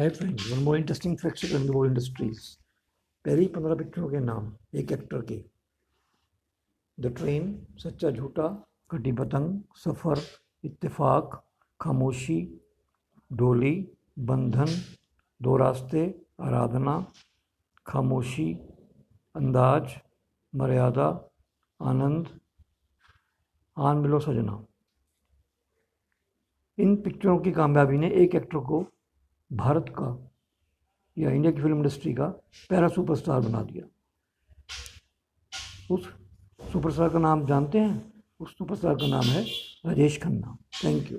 है friends one more interesting facts in world industries पहली पंद्रह पिक्चरों के नाम, एक एक्टर के। द ट्रेन सच्चा झूठा, कटी पतंग, सफ़र, इत्तेफाक, खामोशी, डोली, बंधन, दो रास्ते, आराधना, खामोशी, अंदाज, मर्यादा, आनंद, आन मिलो सजना। इन पिक्चरों की कामयाबी ने एक एक्टर को भारत का या इंडिया की फ़िल्म इंडस्ट्री का पहला सुपरस्टार बना दिया। उस सुपरस्टार का नाम जानते हैं? उस सुपरस्टार का नाम है राजेश खन्ना। Thank you